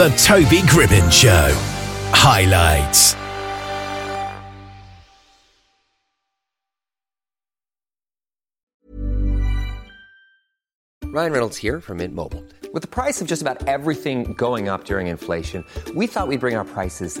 The Toby Gribbin Show. Highlights. Ryan Reynolds here from Mint Mobile. With the price of just about everything going up during inflation, we thought we'd bring our prices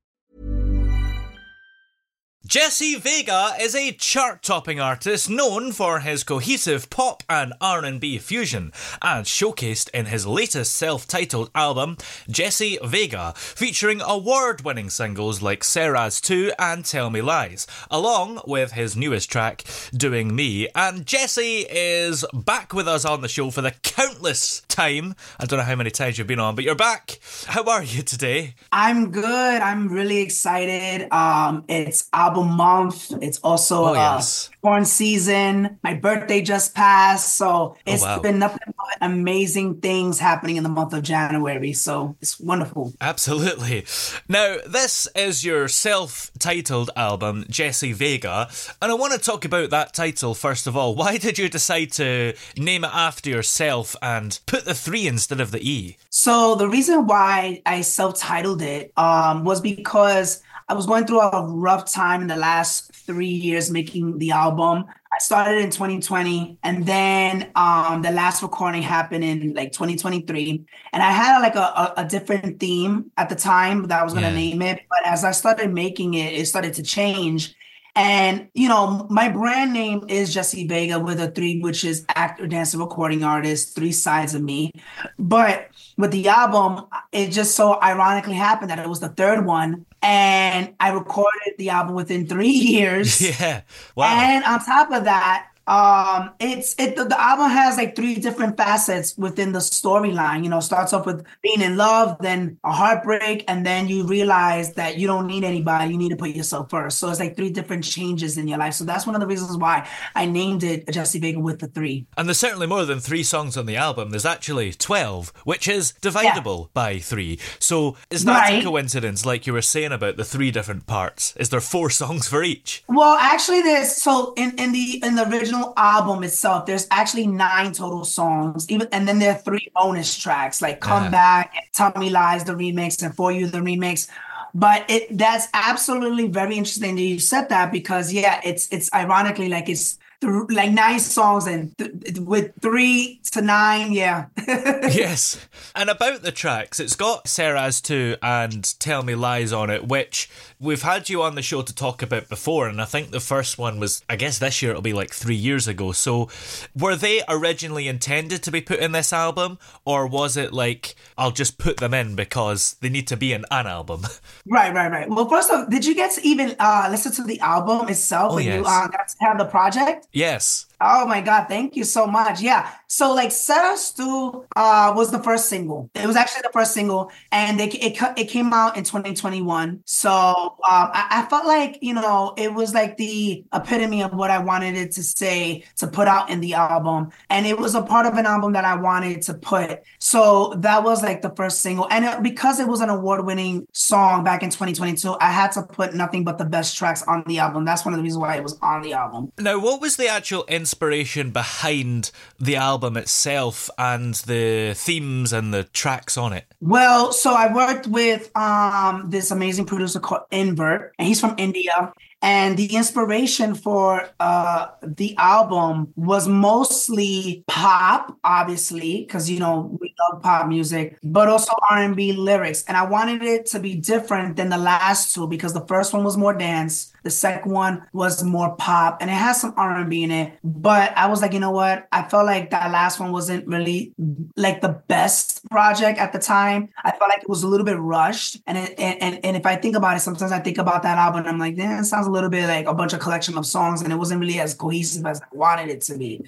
Jesse Vega is a chart-topping artist known for his cohesive pop and R&B fusion, as showcased in his latest self-titled album, Jesse Vega, featuring award-winning singles like Seras Tu and Tell Me Lies, along with his newest track, Doing Me. And Jesse is back with us on the show for the countless time. I don't know how many times you've been on, but you're back. How are you today? I'm good. I'm really excited. Um, it's album month. It's also Oh, uh, yes. porn season. My birthday just passed, so it's Oh, wow. been nothing but amazing things happening in the month of January. So it's wonderful. Absolutely. Now, this is your self titled album, Jesse Vega, and I want to talk about that title first of all. Why did you decide to name it after yourself and put the three instead of the E? So the reason why I self-titled it um, was because I was going through a rough time in the last three years making the album. I started in 2020, and then um, the last recording happened in like 2023. And I had like a, a, a different theme at the time that I was going to Yeah. name it. But as I started making it, it started to change. And you know, my brand name is Jesse Vega with a three, which is actor, dancer, recording artist, three sides of me. But with the album, it just so ironically happened that it was the third one, and I recorded the album within three years. Yeah. Wow. And on top of that, um, it's it the, the album has like three different facets within the storyline. You know, starts off with being in love, then a heartbreak, and then you realize that you don't need anybody. You need to put yourself first. So it's like three different changes in your life. So that's one of the reasons why I named it Jesse Vega with the three. and there's certainly more than three songs on the album. There's actually 12, which is dividable by three. So is that a coincidence, like you were saying about the three different parts? Is there four songs for each? Well, actually, there's so in, in the in the original album itself, there's actually nine total songs. Even and then there are three bonus tracks like "Come Yeah. Back," "Tell Me Lies," the remix, and "For You," the remix. But it that's absolutely very interesting that you said that because yeah, it's it's ironically like it's th- like nine songs and th- with three to nine, yeah. yes. And about the tracks, it's got Seras Tu and Tell Me Lies on it, which we've had you on the show to talk about before. And I think the first one was, I guess this year it'll be like three years ago. So were they originally intended to be put in this album? Or was it like, I'll just put them in because they need to be in an album? Right, right, right. Well, first of all, did you get to even uh, listen to the album itself Oh, when you yes. uh, got to have the project? Yes. Oh my God, thank you so much. Yeah. So like Seras Tu uh was the first single. It was actually the first single and it it, it came out in 2021. So um I, I felt like, you know, it was like the epitome of what I wanted it to say to put out in the album. And it was a part of an album that I wanted to put. So that was like the first single. And it, because it was an award-winning song back in 2022, I had to put nothing but the best tracks on the album. That's one of the reasons why it was on the album. Now, what was the actual inspiration behind the album itself and the themes and the tracks on it? Well, so I worked with um this amazing producer called Invert, and he's from India. And the inspiration for uh the album was mostly pop, obviously, because you know we love pop music, but also R&B lyrics. And I wanted it to be different than the last two because the first one was more dance. The second one was more pop and it has some R&B in it. But I was like, you know what? I felt like that last one wasn't really like the best project at the time. I felt like it was a little bit rushed. And it, and, and, if I think about it, sometimes I think about that album I'm like, yeah, it sounds a little bit like a bunch of collection of songs and it wasn't really as cohesive as I wanted it to be.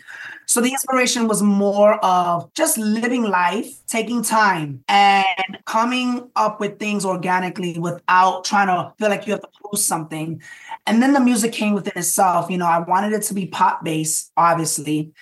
So the inspiration was more of just living life, taking time and coming up with things organically without trying to feel like you have to prove something. And then the music came within itself. You know, I wanted it to be pop based, obviously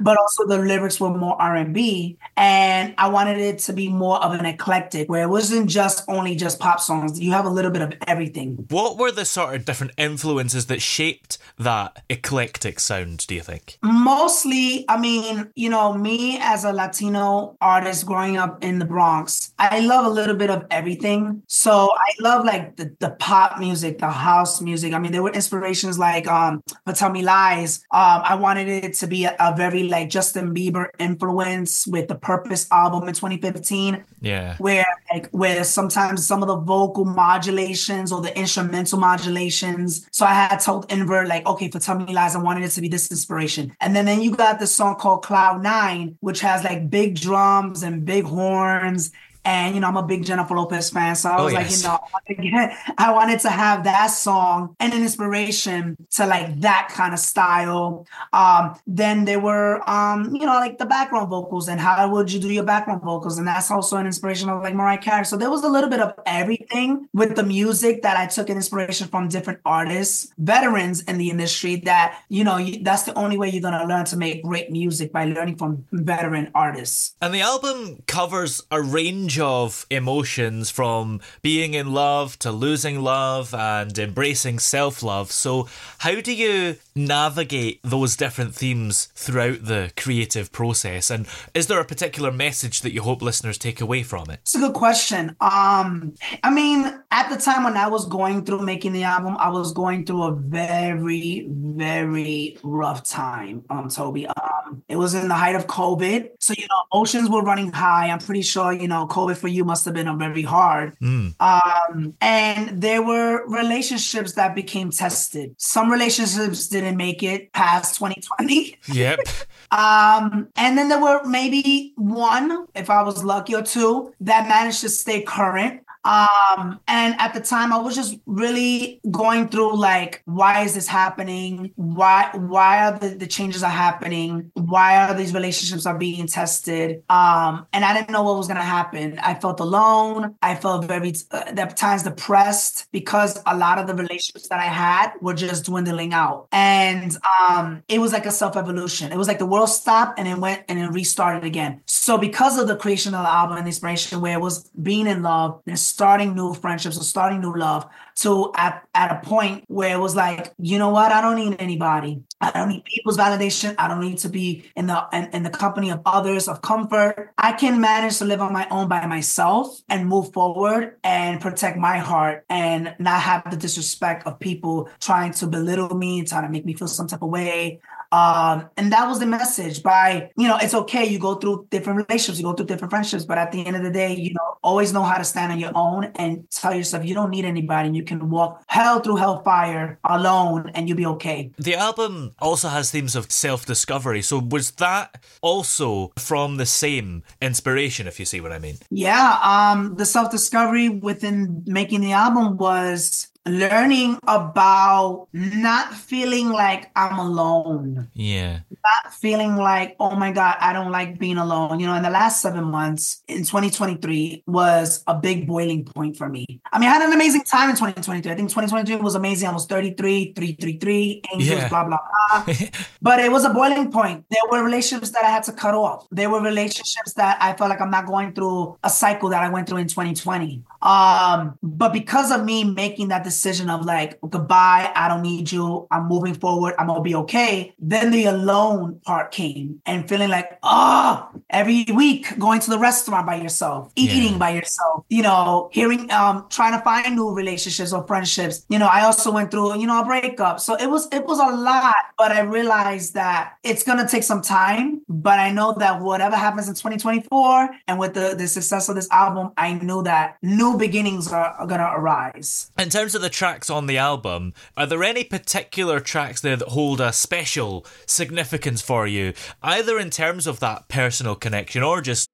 but also the lyrics were more R&B and I wanted it to be more of an eclectic where it wasn't just only just pop songs. You have a little bit of everything. What were the sort of different influences that shaped that eclectic sound do you think? Mostly I mean you know me as a Latino artist growing up in the Bronx I love a little bit of everything. So I love like the, the pop music the house music. I mean there were inspirations like um but tell me lies. Um I wanted it to be a, a very very like Justin Bieber influence with the Purpose album in 2015. Yeah. Where like where sometimes some of the vocal modulations or the instrumental modulations. So I had told Invert like, okay, for Tell Me Lies, I wanted it to be this inspiration. And then then you got the song called Cloud Nine, which has like big drums and big horns and, you know, I'm a big Jennifer Lopez fan. So I oh, was oh, like, you know, I wanted to have that song and an inspiration to like that kind of style. Um, then there were, um, you know, like the background vocals and how would you do your background vocals? And that's also an inspiration of like Mariah Carey. So there was a little bit of everything with the music that I took an inspiration from different artists, veterans in the industry that, you know, that's the only way you're going to learn to make great music by learning from veteran artists. And the album covers a range range of emotions from being in love to losing love and embracing self love. So, how do you navigate those different themes throughout the creative process? And is there a particular message that you hope listeners take away from it? It's a good question. Um, I mean, at the time when I was going through making the album, I was going through a very, very rough time, um, Toby. Um, it was in the height of COVID. So, you know, emotions were running high. I'm pretty sure, you know, COVID for you must have been a very hard. Mm. Um, and there were relationships that became tested. Some relationships didn't make it past 2020. Yep. um, and then there were maybe one, if I was lucky, or two that managed to stay current. Um, and at the time I was just really going through like, why is this happening? Why why are the, the changes are happening? Why are these relationships are being tested? Um, and I didn't know what was gonna happen. I felt alone. I felt very uh, at times depressed because a lot of the relationships that I had were just dwindling out. And um, it was like a self-evolution. It was like the world stopped and it went and it restarted again. So because of the creation of the album and the inspiration where it was being in love and starting new friendships or starting new love to at, at a point where it was like, you know what? I don't need anybody. I don't need people's validation. I don't need to be in the in, in the company of others of comfort. I can manage to live on my own by myself and move forward and protect my heart and not have the disrespect of people trying to belittle me, trying to make me feel some type of way. Um, and that was the message by, you know, it's okay. You go through different relationships, you go through different friendships, but at the end of the day, you know, always know how to stand on your own and tell yourself you don't need anybody and you can walk hell through hellfire alone and you'll be okay. The album also has themes of self discovery. So was that also from the same inspiration, if you see what I mean? Yeah. Um, the self discovery within making the album was learning about not feeling like I'm alone. Yeah. Not feeling like, oh my God, I don't like being alone. You know, in the last seven months in 2023 was a big boiling point for me. I mean, I had an amazing time in 2023. I think 2023 was amazing. I was 33, 333, angels, yeah. blah, blah, blah. but it was a boiling point. There were relationships that I had to cut off. There were relationships that I felt like I'm not going through a cycle that I went through in 2020. Um, but because of me making that decision of like, goodbye, I don't need you, I'm moving forward, I'm gonna be okay. Then the alone part came and feeling like, oh, every week going to the restaurant by yourself, eating yeah. by yourself, you know, hearing, um, trying to find new relationships or friendships. You know, I also went through, you know, a breakup. So it was, it was a lot, but I realized that it's gonna take some time. But I know that whatever happens in 2024 and with the, the success of this album, I knew that new beginnings are, are gonna arise. In terms of the tracks on the album, are there any particular tracks there that hold a special significance for you, either in terms of that personal connection or just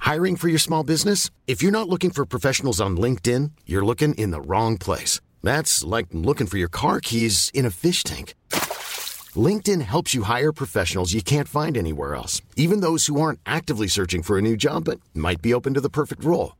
Hiring for your small business? If you're not looking for professionals on LinkedIn, you're looking in the wrong place. That's like looking for your car keys in a fish tank. LinkedIn helps you hire professionals you can't find anywhere else, even those who aren't actively searching for a new job but might be open to the perfect role.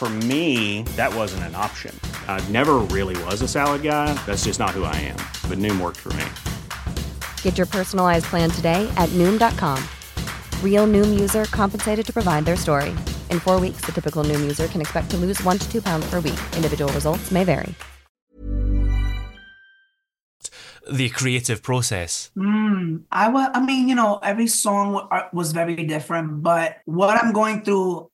For me, that wasn't an option. I never really was a salad guy. That's just not who I am. But Noom worked for me. Get your personalized plan today at Noom.com. Real Noom user compensated to provide their story. In four weeks, the typical Noom user can expect to lose one to two pounds per week. Individual results may vary. the creative process? Mm, I wa- I mean, you know, every song wa- uh, was very different, but what I'm going through,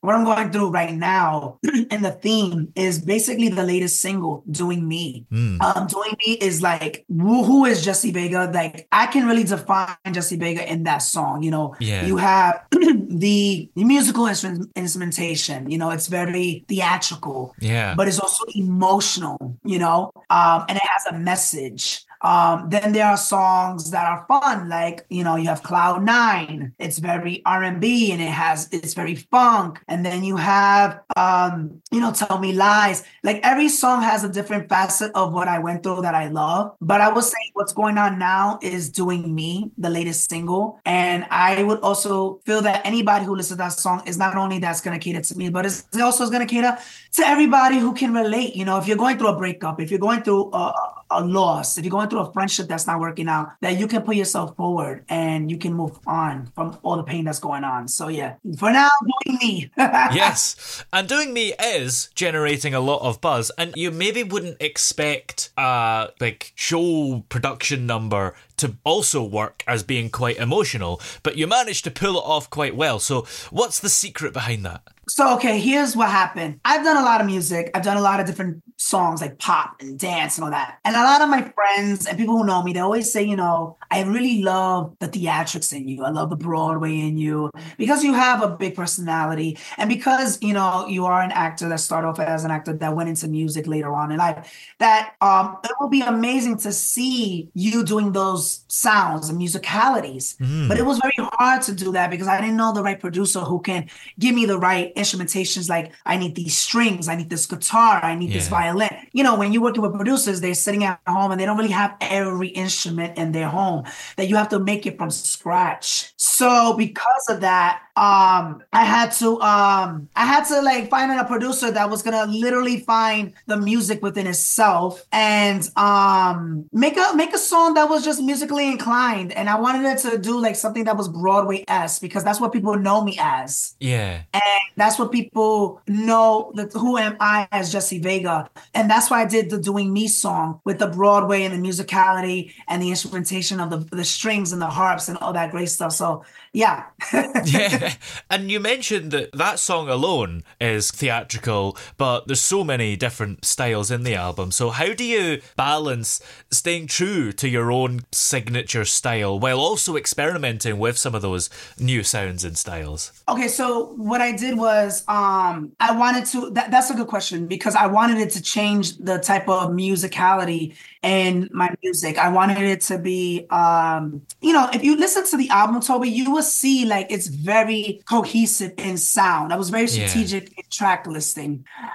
what I'm going through right now, and the theme is basically the latest single, "Doing Me." Um, "Doing Me" is like, who, who is Jesse Vega? Like, I can really define Jesse Vega in that song. You know, Yeah. you have the, the musical instrument, instrumentation. You know, it's very theatrical Yeah. but it's also emotional, you know, um, and it has a message. Um, then there are songs that are fun, like you know, you have Cloud Nine. It's very R and B, and it has it's very funk. And then you have, um, you know, Tell Me Lies. Like every song has a different facet of what I went through that I love. But I will say what's going on now is doing me, the latest single, and I would also feel that anybody who listens to that song is not only that's going to cater to me, but it's also going to cater to everybody who can relate. You know, if you're going through a breakup, if you're going through a, a loss, if you're going through a friendship that's not working out, that you can put yourself forward and you can move on from all the pain that's going on. So yeah, for now, doing me. yes. And doing me is generating a lot of buzz. And you maybe wouldn't expect uh, a big show production number to also work as being quite emotional, but you managed to pull it off quite well. So, what's the secret behind that? So, okay, here's what happened. I've done a lot of music. I've done a lot of different songs like pop and dance and all that. And a lot of my friends and people who know me, they always say, you know, I really love the theatrics in you. I love the Broadway in you because you have a big personality. And because, you know, you are an actor that started off as an actor that went into music later on in life, that um, it will be amazing to see you doing those sounds and musicalities. Hmm. But it was very hard to do that because I didn't know the right producer who can give me the right instrumentations. Like, I need these strings, I need this guitar, I need this violin. You know, when you're working with producers, they're sitting at home and they don't really have every instrument in their home that you have to make it from scratch. So because of that, um, I had to um I had to like find a producer that was gonna literally find the music within itself and um make a make a song that was just musically inclined. And I wanted it to do like something that was Broadway-esque because that's what people know me as. Yeah. And that's what people know that who am I as Jesse Vega. And that's why I did the Doing Me song with the Broadway and the musicality and the instrumentation of the, the strings and the harps and all that great stuff. So yeah. yeah. And you mentioned that that song alone is theatrical, but there's so many different styles in the album. So how do you balance staying true to your own signature style while also experimenting with some of those new sounds and styles? Okay, so what I did was um I wanted to that, that's a good question because I wanted it to change the type of musicality in my music. I wanted it to be um you know, if you listen to the album Toby, you will see like it's very cohesive in sound. I was very Yeah. strategic in track listing.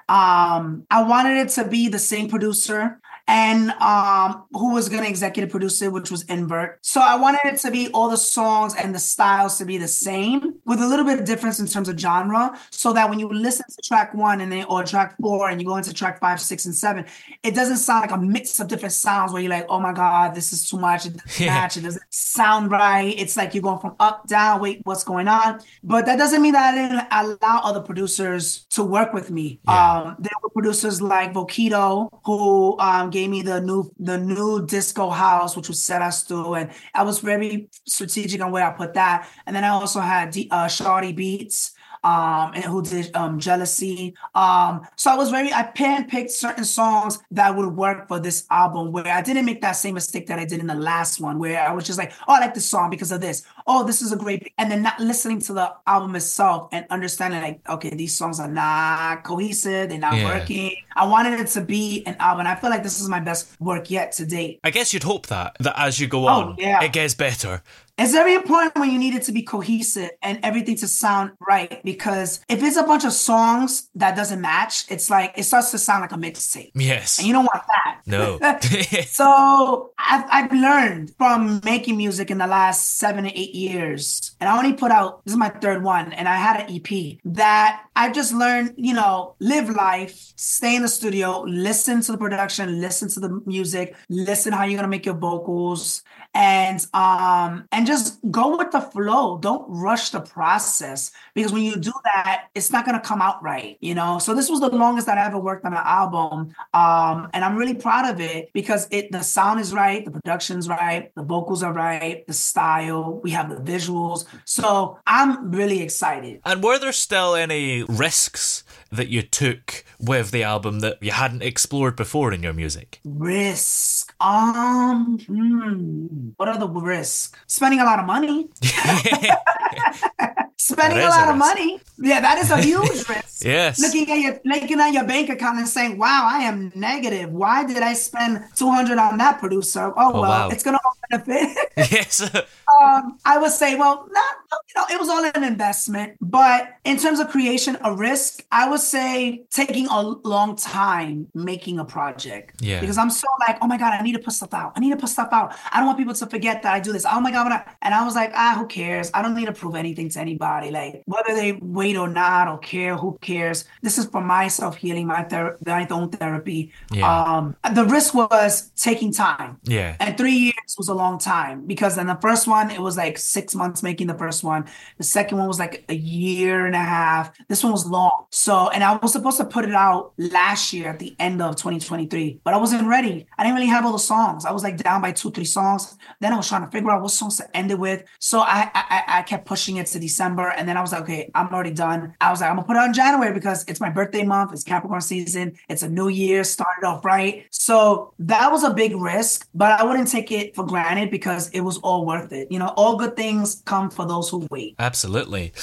Um I wanted it to be the same producer and um who was gonna executive produce it, which was Invert. So I wanted it to be all the songs and the styles to be the same with a little bit of difference in terms of genre, so that when you listen to track one and then or track four and you go into track five, six, and seven, it doesn't sound like a mix of different sounds where you're like, oh my god, this is too much, it doesn't Yeah. match, it doesn't sound right. It's like you're going from up, down, wait, what's going on? But that doesn't mean that I didn't allow other producers to work with me. Yeah. Um, there were producers like Vokito who um, gave me the new the new disco house, which was set us through, and I was very strategic on where I put that. And then I also had D, uh, Beats. Um, and who did um jealousy. Um, so I was very I picked certain songs that would work for this album where I didn't make that same mistake that I did in the last one, where I was just like, oh, I like this song because of this. Oh, this is a great and then not listening to the album itself and understanding like, okay, these songs are not cohesive, they're not Yeah. working. I wanted it to be an album. I feel like this is my best work yet to date. I guess you'd hope that that as you go Oh, on, yeah. it gets better. It's very important when you need it to be cohesive and everything to sound right because if it's a bunch of songs that doesn't match, it's like it starts to sound like a mixtape. Yes. And you don't want that. No. so I've, I've learned from making music in the last seven to eight years, and I only put out this is my third one, and I had an EP that I've just learned, you know, live life, stay in the studio, listen to the production, listen to the music, listen how you're gonna make your vocals, and um and just go with the flow. Don't rush the process because when you do that, it's not gonna come out right, you know. So this was the longest that I ever worked on an album, um, and I'm really proud of it because it the sound is right, the production's right, the vocals are right, the style, we have the visuals. So I'm really excited. And were there still any risks that you took with the album that you hadn't explored before in your music? Risk. Um, hmm, what are the risks? Spending a lot of money. Spending a is a lot of money. Yeah, that is a huge risk. Yes. Looking at your looking at your bank account and saying, "Wow, I am negative. Why did I spend two hundred on that producer? Oh, Oh, well, wow. it's gonna all benefit." yes. um, I would say, well, not you know, it was all an investment, but in terms of creation, a risk, I would say taking a long time making a project. Yeah. Because I'm so like, oh my god, I need to put stuff out. I need to put stuff out. I don't want people to forget that I do this. Oh my god, I-" and I was like, ah, who cares? I don't need to prove anything to anybody. Like whether they wait or not, or care. Who cares? This is for my self healing, my ther- my own therapy. Yeah. Um, the risk was taking time. Yeah. And three years was a long time because then the first one, it was like six months making the first one. The second one was like a year and a half. This one was long. So, and I was supposed to put it out last year at the end of 2023, but I wasn't ready. I didn't really have all the songs. I was like down by two, three songs. Then I was trying to figure out what songs to end it with. So I, I- I kept pushing it to December. And then I was like, okay, I'm already done. I was like, I'm gonna put it in January because it's my birthday month. It's Capricorn season. It's a new year, started off right. So that was a big risk, but I wouldn't take it for granted because it was all worth it. You know, all good things come for those who wait. Absolutely.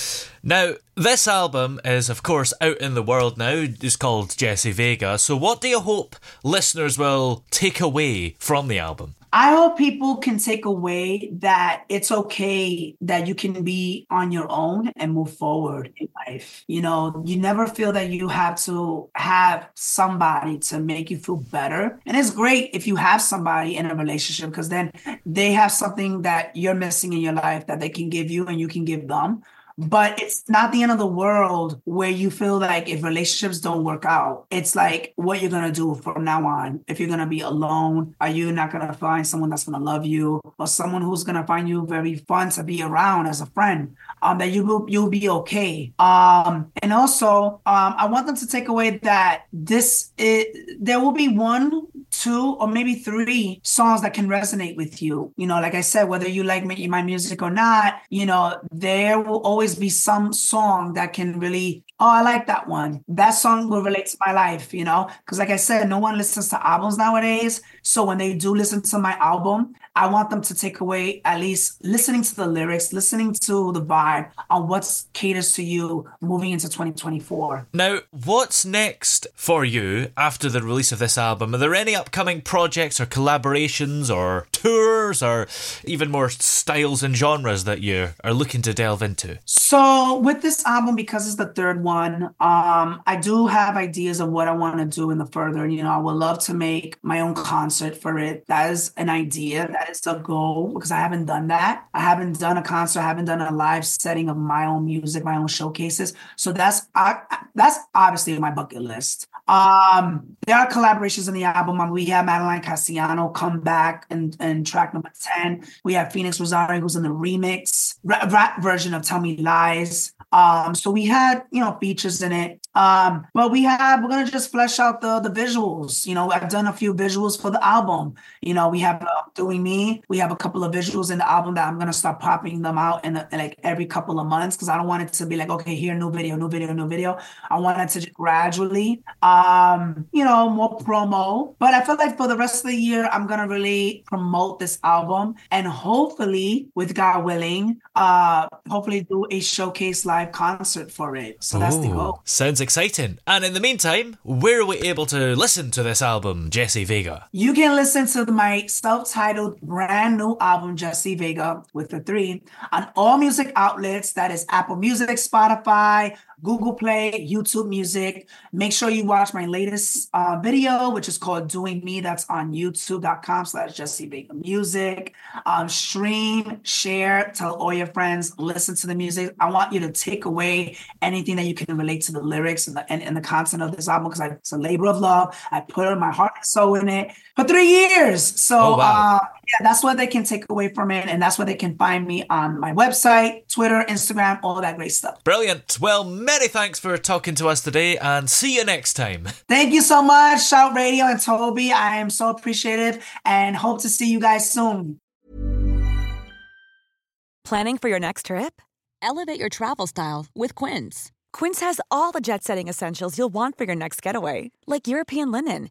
Now, this album is, of course, out in the world now. It's called Jesse Vega. So, what do you hope listeners will take away from the album? I hope people can take away that it's okay that you can be on your own and move forward in life. You know, you never feel that you have to have somebody to make you feel better. And it's great if you have somebody in a relationship because then they have something that you're missing in your life that they can give you and you can give them. But it's not the end of the world where you feel like if relationships don't work out, it's like what you're gonna do from now on. If you're gonna be alone, are you not gonna find someone that's gonna love you or someone who's gonna find you very fun to be around as a friend? Um, that you will you'll be okay. Um, and also, um, I want them to take away that this is, there will be one two or maybe three songs that can resonate with you. You know, like I said, whether you like me, my music or not, you know, there will always be some song that can really oh, I like that one. That song will relate to my life, you know? Because, like I said, no one listens to albums nowadays. So, when they do listen to my album, I want them to take away at least listening to the lyrics, listening to the vibe on what caters to you moving into 2024. Now, what's next for you after the release of this album? Are there any upcoming projects or collaborations or tours or even more styles and genres that you are looking to delve into? So, with this album, because it's the third one, um, I do have ideas of what I want to do in the further. You know, I would love to make my own concert for it. That is an idea. That is a goal because I haven't done that. I haven't done a concert. I haven't done a live setting of my own music, my own showcases. So that's uh, that's obviously my bucket list. Um, there are collaborations in the album. Um, we have Madeline Cassiano come back and, and track number 10. We have Phoenix Rosario, who's in the remix rap, rap version of Tell Me Lies. Um, so we had, you know, features in it. Um, but we have, we're gonna just flesh out the the visuals. You know, I've done a few visuals for the album. You know, we have uh, Doing Me. We have a couple of visuals in the album that I'm gonna start popping them out in, the, in like every couple of months because I don't want it to be like, okay, here, new video, new video, new video. I want it to gradually, um, you know, more promo. But I feel like for the rest of the year, I'm gonna really promote this album and hopefully, with God willing, uh, hopefully do a showcase live concert for it. So that's the goal. Sounds exciting. And in the meantime, where are we able to listen to this album, Jesse Vega? You can listen to my self-titled brand new album, Jesse Vega, with the three, on all music outlets. That is Apple Music, Spotify, Google Play, YouTube Music. Make sure you watch my latest uh, video, which is called Doing Me. That's on youtube.com slash Jesse Vega Music. Um, stream, share, tell all your friends, listen to the music. I want you to take away anything that you can relate to the lyrics and the, and, and the content of this album because it's a labor of love. I put my heart and soul in it for three years. So, Oh, wow. uh, yeah, that's what they can take away from it. And that's where they can find me on my website, Twitter, Instagram, all that great stuff. Brilliant. Well, many thanks for talking to us today and see you next time. Thank you so much, Shout Radio and Toby. I am so appreciative and hope to see you guys soon. Planning for your next trip? Elevate your travel style with Quince. Quince has all the jet setting essentials you'll want for your next getaway, like European linen,